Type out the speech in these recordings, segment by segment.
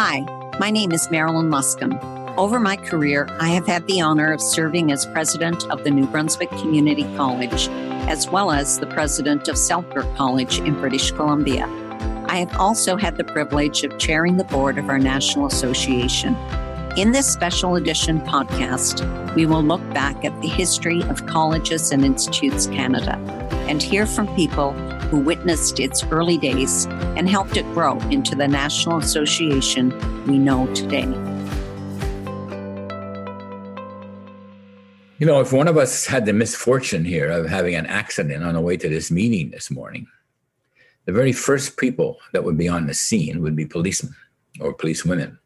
Hi, my name is Marilyn Luscombe. Over my career, I have had the honor of serving as president of the New Brunswick Community College, as well as the president of Selkirk College in British Columbia. I have also had the privilege of chairing the board of our national association. In this special edition podcast, we will look back at the history of Colleges and Institutes Canada and hear from people who witnessed its early days and helped it grow into the national association we know today. You know, if one of us had the misfortune here of having an accident on the way to this meeting this morning, the very first people that would be on the scene would be policemen or policewomen.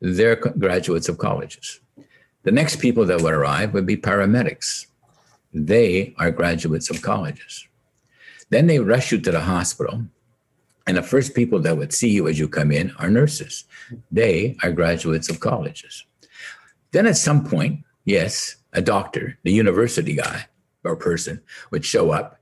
They're graduates of colleges. The next people that would arrive would be paramedics. They are graduates of colleges. Then they rush you to the hospital. And the first people that would see you as you come in are nurses. They are graduates of colleges. Then at some point, yes, a doctor, the university guy or person would show up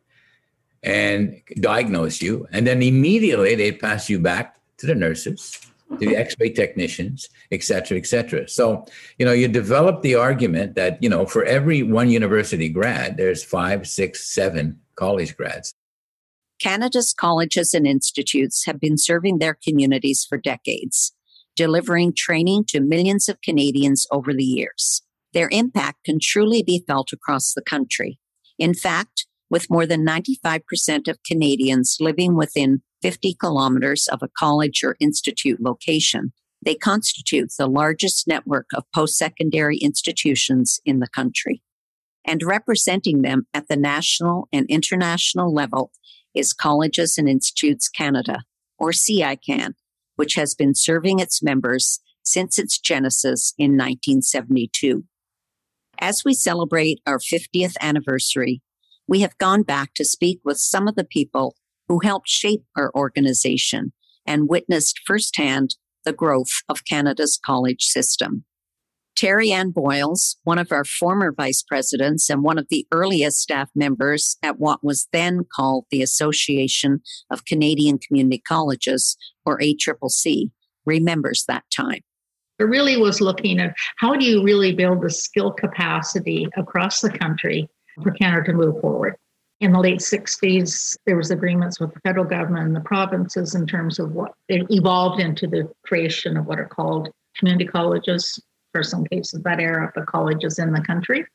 and diagnose you. And then immediately they'd pass you back to the nurses, to the x-ray technicians, et cetera, et cetera. So, you know, you develop the argument that, you know, for every one university grad, there's five, six, seven college grads. Canada's colleges and institutes have been serving their communities for decades, delivering training to millions of Canadians over the years. Their impact can truly be felt across the country. In fact, with more than 95% of Canadians living within 50 kilometers of a college or institute location, they constitute the largest network of post secondary institutions in the country. And representing them at the national and international level is Colleges and Institutes Canada, or CICAN, which has been serving its members since its genesis in 1972. As we celebrate our 50th anniversary, we have gone back to speak with some of the people who helped shape our organization and witnessed firsthand the growth of Canada's college system. Terry Anne Boyles, one of our former vice presidents and one of the earliest staff members at what was then called the Association of Canadian Community Colleges, or ACCC, remembers that time. It really was looking at how do you really build the skill capacity across the country for Canada to move forward. In the late 60s, there was agreements with the federal government and the provinces in terms of what it evolved into the creation of what are called community colleges some cases that era of the colleges in the country.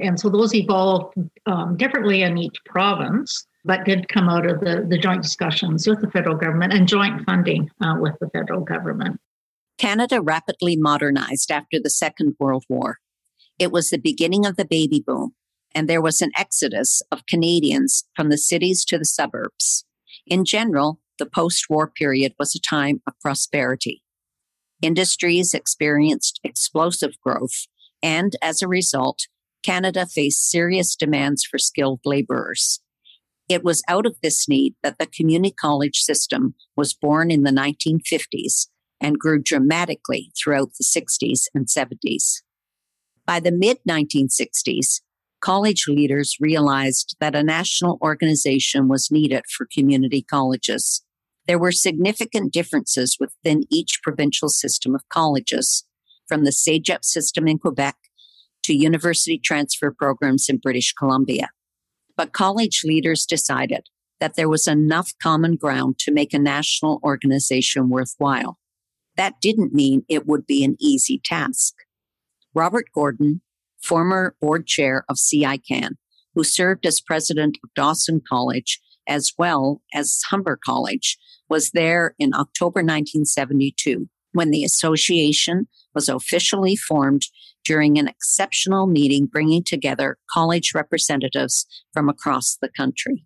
And so those evolved um, differently in each province, but did come out of the, the joint discussions with the federal government and joint funding uh, with the federal government. Canada rapidly modernized after the Second World War. It was the beginning of the baby boom, and there was an exodus of Canadians from the cities to the suburbs. In general, the post war period was a time of prosperity. Industries experienced explosive growth, and as a result, Canada faced serious demands for skilled laborers. It was out of this need that the community college system was born in the 1950s and grew dramatically throughout the 60s and 70s. By the mid 1960s, college leaders realized that a national organization was needed for community colleges. There were significant differences within each provincial system of colleges, from the CEGEP system in Quebec to university transfer programs in British Columbia. But college leaders decided that there was enough common ground to make a national organization worthwhile. That didn't mean it would be an easy task. Robert Gordon, former board chair of CICAN, who served as president of Dawson College as well as Humber College, was there in October 1972 when the association was officially formed during an exceptional meeting bringing together college representatives from across the country.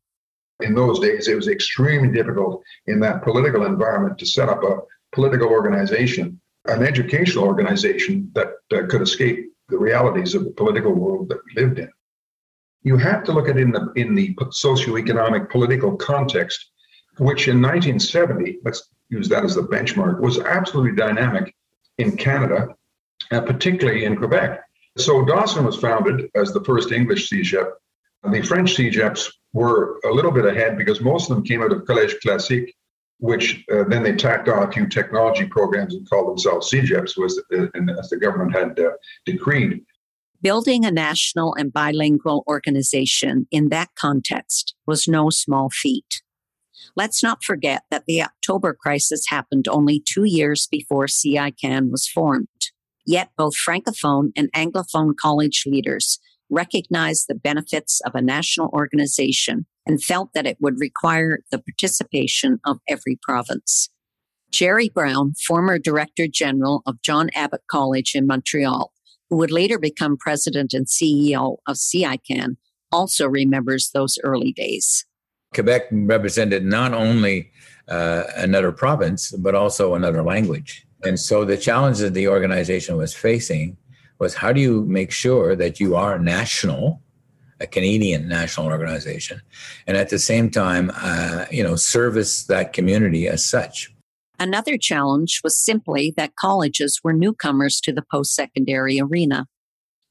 In those days, it was extremely difficult in that political environment to set up a political organization, an educational organization that uh, could escape the realities of the political world that we lived in. You have to look at it in the in the socioeconomic political context which in 1970, let's use that as the benchmark, was absolutely dynamic in Canada, and particularly in Quebec. So Dawson was founded as the first English CEGEP. The French CEGEPs were a little bit ahead because most of them came out of Collège Classique which uh, then they tacked on a few technology programs and called themselves CEGEPs, was uh, as the government had uh, decreed. Building a national and bilingual organization in that context was no small feat. Let's not forget that the October crisis happened only two years before CICAN was formed. Yet both Francophone and Anglophone college leaders recognized the benefits of a national organization and felt that it would require the participation of every province. Gerry Brown, former Director General of John Abbott College in Montreal, who would later become president and CEO of CICAN, also remembers those early days. Quebec represented not only uh, another province, but also another language. And so the challenge that the organization was facing was how do you make sure that you are national, a Canadian national organization, and at the same time, uh, you know, service that community as such. Another challenge was simply that colleges were newcomers to the post secondary arena.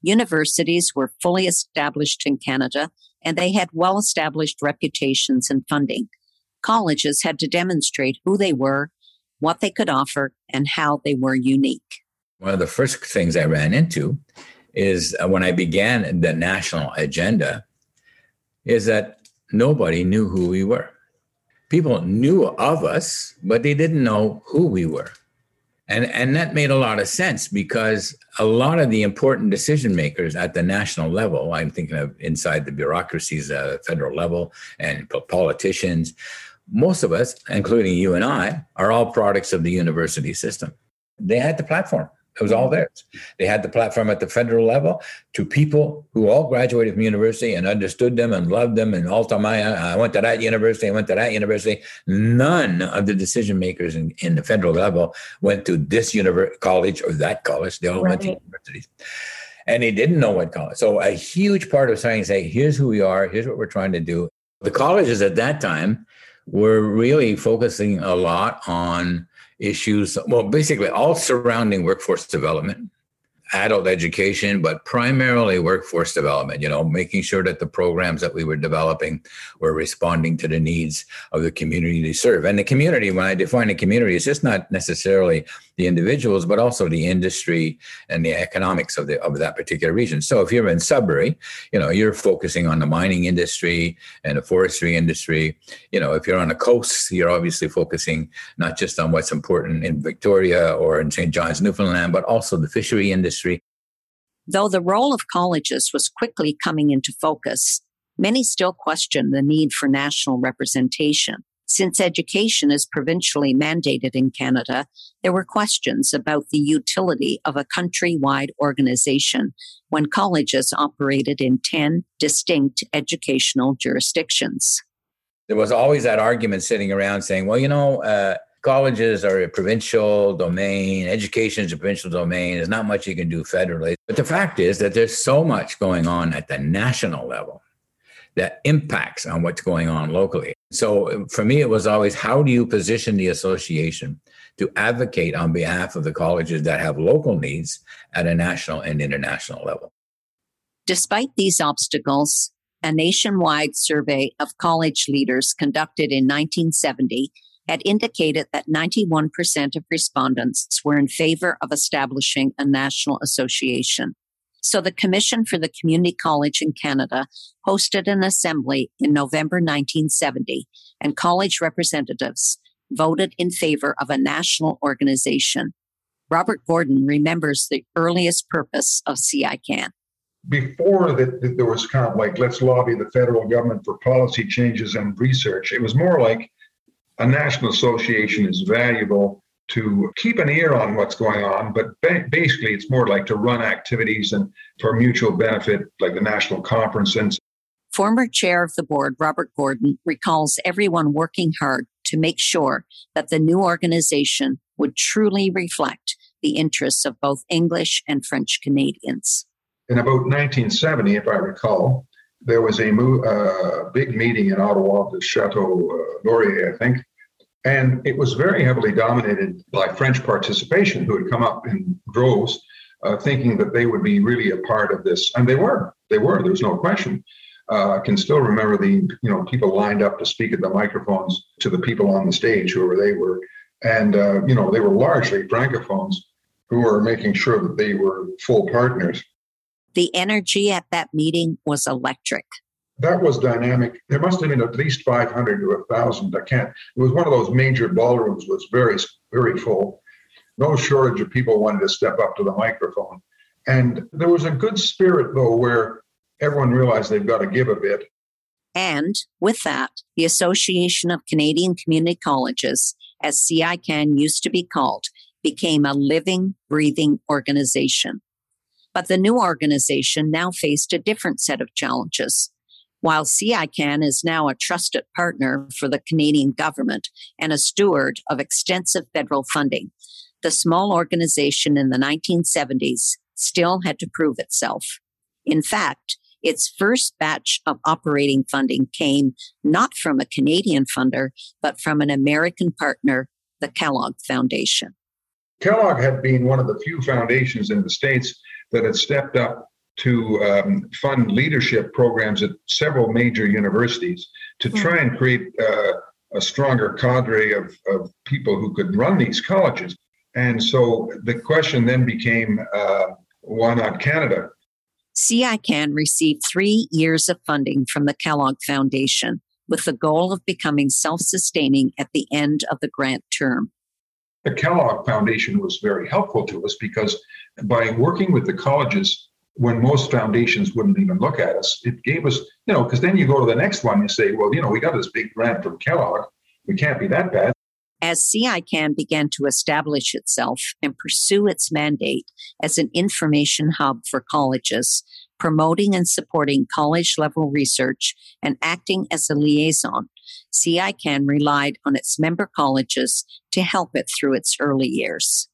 Universities were fully established in Canada and they had well established reputations and funding. Colleges had to demonstrate who they were, what they could offer, and how they were unique. One of the first things I ran into is uh, when I began the national agenda, is that nobody knew who we were people knew of us, but they didn't know who we were. And, and that made a lot of sense because a lot of the important decision makers at the national level, I'm thinking of inside the bureaucracies at the federal level and politicians, most of us, including you and I, are all products of the university system. They had the platform. It was all mm-hmm. theirs. They had the platform at the federal level to people who all graduated from university and understood them and loved them. And all time I, went to that university, I went to that university. None of the decision makers in, in the federal level went to this university, college or that college. They all right. went to universities. And they didn't know what college. So a huge part of saying, say, here's who we are, here's what we're trying to do. The colleges at that time were really focusing a lot on issues, well, basically all surrounding workforce development, adult education, but primarily workforce development, you know, making sure that the programs that we were developing were responding to the needs of the community they serve. And the community, when I define a community, it's just not necessarily the individuals, but also the industry and the economics of the of that particular region. So if you're in Sudbury, you know, you're focusing on the mining industry and the forestry industry. You know, if you're on the coast, you're obviously focusing not just on what's important in Victoria or in St. John's, Newfoundland, but also the fishery industry. Though the role of colleges was quickly coming into focus, many still question the need for national representation. Since education is provincially mandated in Canada, there were questions about the utility of a countrywide organization when colleges operated in 10 distinct educational jurisdictions. There was always that argument sitting around saying, well, you know, uh, colleges are a provincial domain, education is a provincial domain, there's not much you can do federally. But the fact is that there's so much going on at the national level that impacts on what's going on locally. So um, for me, it was always how do you position the association to advocate on behalf of the colleges that have local needs at a national and international level? Despite these obstacles, a nationwide survey of college leaders conducted in 1970 had indicated that 91% of respondents were in favor of establishing a national association. So the Commission for the Community College in Canada hosted an assembly in November 1970, and college representatives voted in favor of a national organization. Robert Gordon remembers the earliest purpose of CICAN. Before that, there was kind of like, let's lobby the federal government for policy changes and research. It was more like a national association is valuable to keep an ear on what's going on, but basically it's more like to run activities and for mutual benefit, like the national conferences. Former chair of the board, Robert Gordon, recalls everyone working hard to make sure that the new organization would truly reflect the interests of both English and French Canadians. In about 1970, if I recall, there was a mo- uh, big meeting in Ottawa, the Chateau uh, Laurier, I think, and it was very heavily dominated by French participation, who had come up in droves, uh, thinking that they would be really a part of this. And they were. They were. There's no question. Uh, I can still remember the you know people lined up to speak at the microphones to the people on the stage, whoever they were, and uh, you know they were largely francophones who were making sure that they were full partners. The energy at that meeting was electric. That was dynamic. There must have been at least 500 to 1,000. I can't. It was one of those major ballrooms. was very very full. No shortage of people wanted to step up to the microphone. And there was a good spirit, though, where everyone realized they've got to give a bit. And with that, the Association of Canadian Community Colleges, as CICAN used to be called, became a living, breathing organization. But the new organization now faced a different set of challenges. While CICAN is now a trusted partner for the Canadian government and a steward of extensive federal funding, the small organization in the 1970s still had to prove itself. In fact, its first batch of operating funding came not from a Canadian funder, but from an American partner, the Kellogg Foundation. Kellogg had been one of the few foundations in the States that had stepped up to um, fund leadership programs at several major universities to hmm. try and create uh, a stronger cadre of, of people who could run these colleges. And so the question then became uh, why not Canada? CICAN received three years of funding from the Kellogg Foundation with the goal of becoming self sustaining at the end of the grant term. The Kellogg Foundation was very helpful to us because by working with the colleges, when most foundations wouldn't even look at us, it gave us, you know, because then you go to the next one, you say, well, you know, we got this big grant from Kellogg. We can't be that bad. As CICAN began to establish itself and pursue its mandate as an information hub for colleges, promoting and supporting college level research and acting as a liaison, CICAN relied on its member colleges to help it through its early years.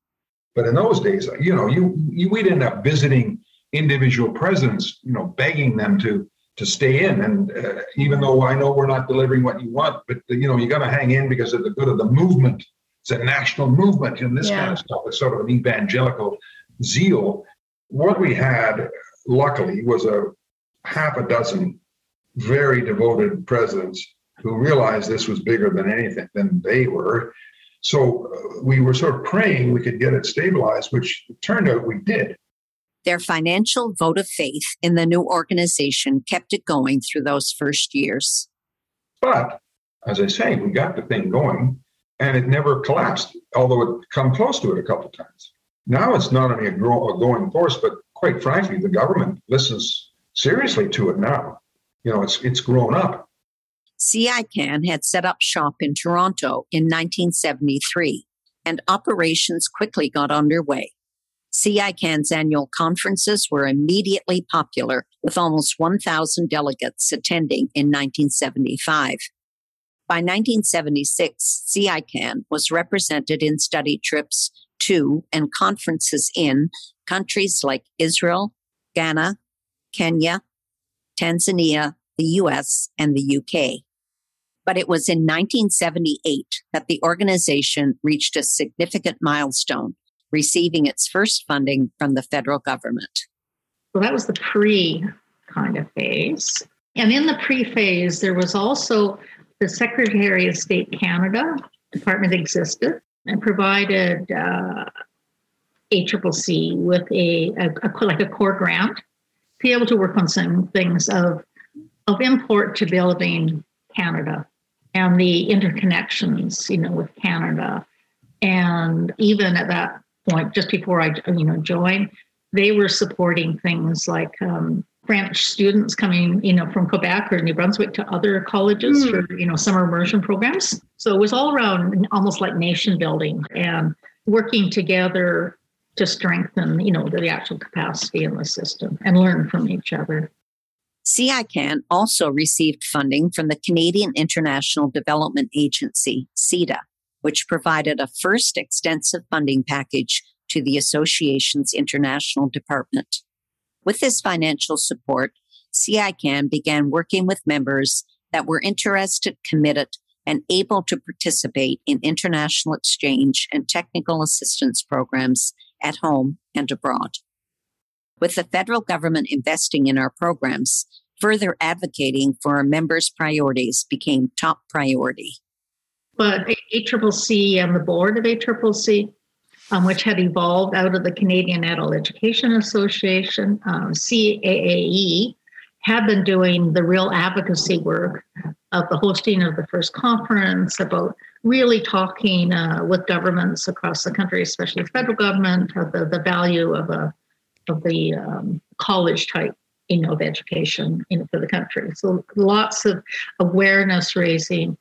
But in those days, you know, you, you we'd end up visiting individual presidents, you know, begging them to to stay in. And uh, even though I know we're not delivering what you want, but you know, you got to hang in because of the good of the movement. It's a national movement and this yeah. kind of stuff. It's sort of an evangelical zeal. What we had, luckily, was a half a dozen very devoted presidents who realized this was bigger than anything than they were. So uh, we were sort of praying we could get it stabilized, which turned out we did. Their financial vote of faith in the new organization kept it going through those first years. But as I say, we got the thing going and it never collapsed, although it come close to it a couple of times. Now it's not only a, grow, a going force, but quite frankly, the government listens seriously to it now. You know, it's it's grown up. CICAN had set up shop in Toronto in 1973, and operations quickly got underway. CICAN's annual conferences were immediately popular, with almost 1,000 delegates attending in 1975. By 1976, CICAN was represented in study trips to and conferences in countries like Israel, Ghana, Kenya, Tanzania, the US, and the UK. But it was in 1978 that the organization reached a significant milestone receiving its first funding from the federal government. Well, that was the pre kind of phase. And in the pre phase, there was also the Secretary of State Canada department existed and provided uh, ACCC with a, a, a, like a core grant to be able to work on some things of of import to building Canada and the interconnections, you know, with Canada. And even at that point, just before I, you know, joined, they were supporting things like um, French students coming, you know, from Quebec or New Brunswick to other colleges mm. for, you know, summer immersion programs. So it was all around almost like nation building and working together to strengthen, you know, the actual capacity in the system and learn from each other. CICAN also received funding from the Canadian International Development Agency, CIDA, which provided a first extensive funding package to the association's international department. With this financial support, CICAN began working with members that were interested, committed, and able to participate in international exchange and technical assistance programs at home and abroad. With the federal government investing in our programs, Further advocating for our members' priorities became top priority. But ACCC and the board of ACCC, um, which had evolved out of the Canadian Adult Education Association, um, CAAE, have been doing the real advocacy work of the hosting of the first conference about really talking uh, with governments across the country, especially the federal government, of the, the value of a of the um, college type you know of education you know for the country. So lots of awareness raising,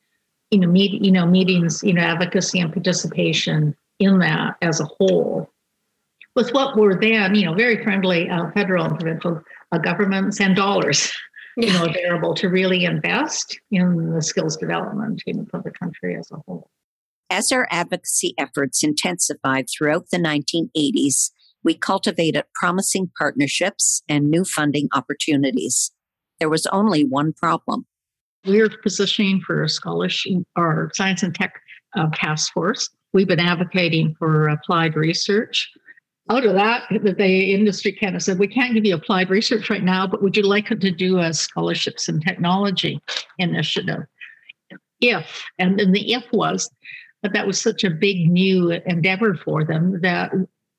you know, meet, you know meetings, you know, advocacy and participation in that as a whole. With what were then, you know, very friendly uh, federal and provincial uh, governments and dollars you know, available to really invest in the skills development you know, for the country as a whole. As our advocacy efforts intensified throughout the 1980s, we cultivated promising partnerships and new funding opportunities. There was only one problem. We're positioning for a scholarship or science and tech uh, task force. We've been advocating for applied research out of that, the industry kind of said, we can't give you applied research right now, but would you like to do a scholarships and technology initiative? If, and then the if was, but that was such a big new endeavor for them that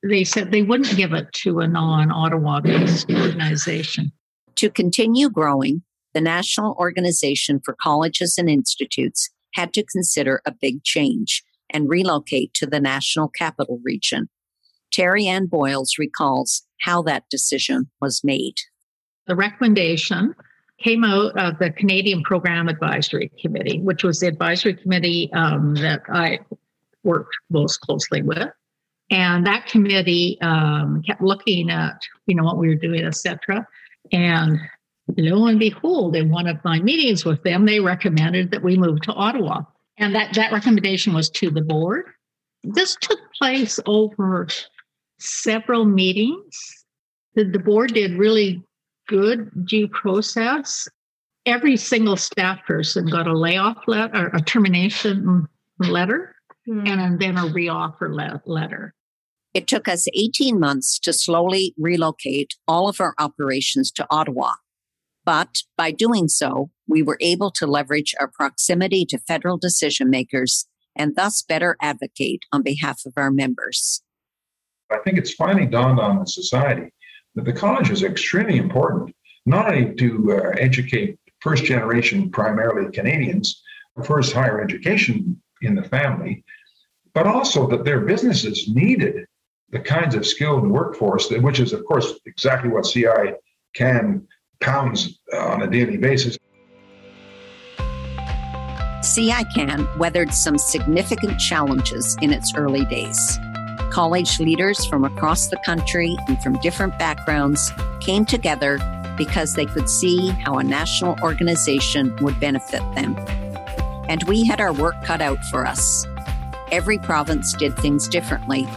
they said they wouldn't give it to a non Ottawa based organization. To continue growing, the National Organization for Colleges and Institutes had to consider a big change and relocate to the National Capital Region. Terry Anne Boyles recalls how that decision was made. The recommendation came out of the Canadian Program Advisory Committee, which was the advisory committee um, that I worked most closely with. And that committee um, kept looking at, you know, what we were doing, etc. And lo and behold, in one of my meetings with them, they recommended that we move to Ottawa. And that, that recommendation was to the board. This took place over several meetings. The, the board did really good due process. Every single staff person got a layoff letter, a termination letter, mm. and then a reoffer le- letter. It took us 18 months to slowly relocate all of our operations to Ottawa. But by doing so, we were able to leverage our proximity to federal decision makers and thus better advocate on behalf of our members. I think it's finally dawned on the society that the college is extremely important, not only to uh, educate first generation, primarily Canadians, first higher education in the family, but also that their businesses needed the kinds of skilled workforce, that, which is, of course, exactly what CI can pounds uh, on a daily basis. CI CAN weathered some significant challenges in its early days college leaders from across the country and from different backgrounds came together because they could see how a national organization would benefit them. And we had our work cut out for us. Every province did things differently.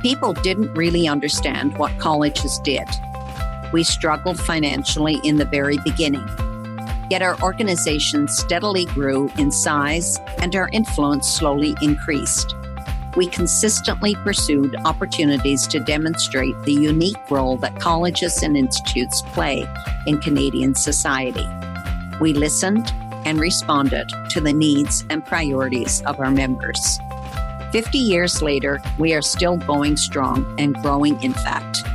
People didn't really understand what colleges did. We struggled financially in the very beginning. Yet our organization steadily grew in size and our influence slowly increased we consistently pursued opportunities to demonstrate the unique role that colleges and institutes play in Canadian society. We listened and responded to the needs and priorities of our members. 50 years later, we are still going strong and growing, in fact.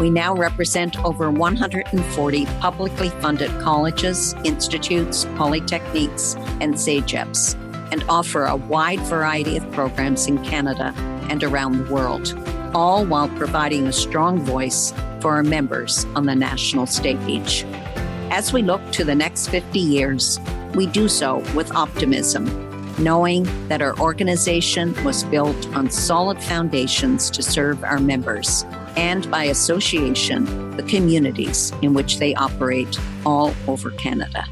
We now represent over 140 publicly funded colleges, institutes, polytechniques, and CEGEPs and offer a wide variety of programs in Canada and around the world, all while providing a strong voice for our members on the national stage. As we look to the next 50 years, we do so with optimism, knowing that our organization was built on solid foundations to serve our members and by association, the communities in which they operate all over Canada.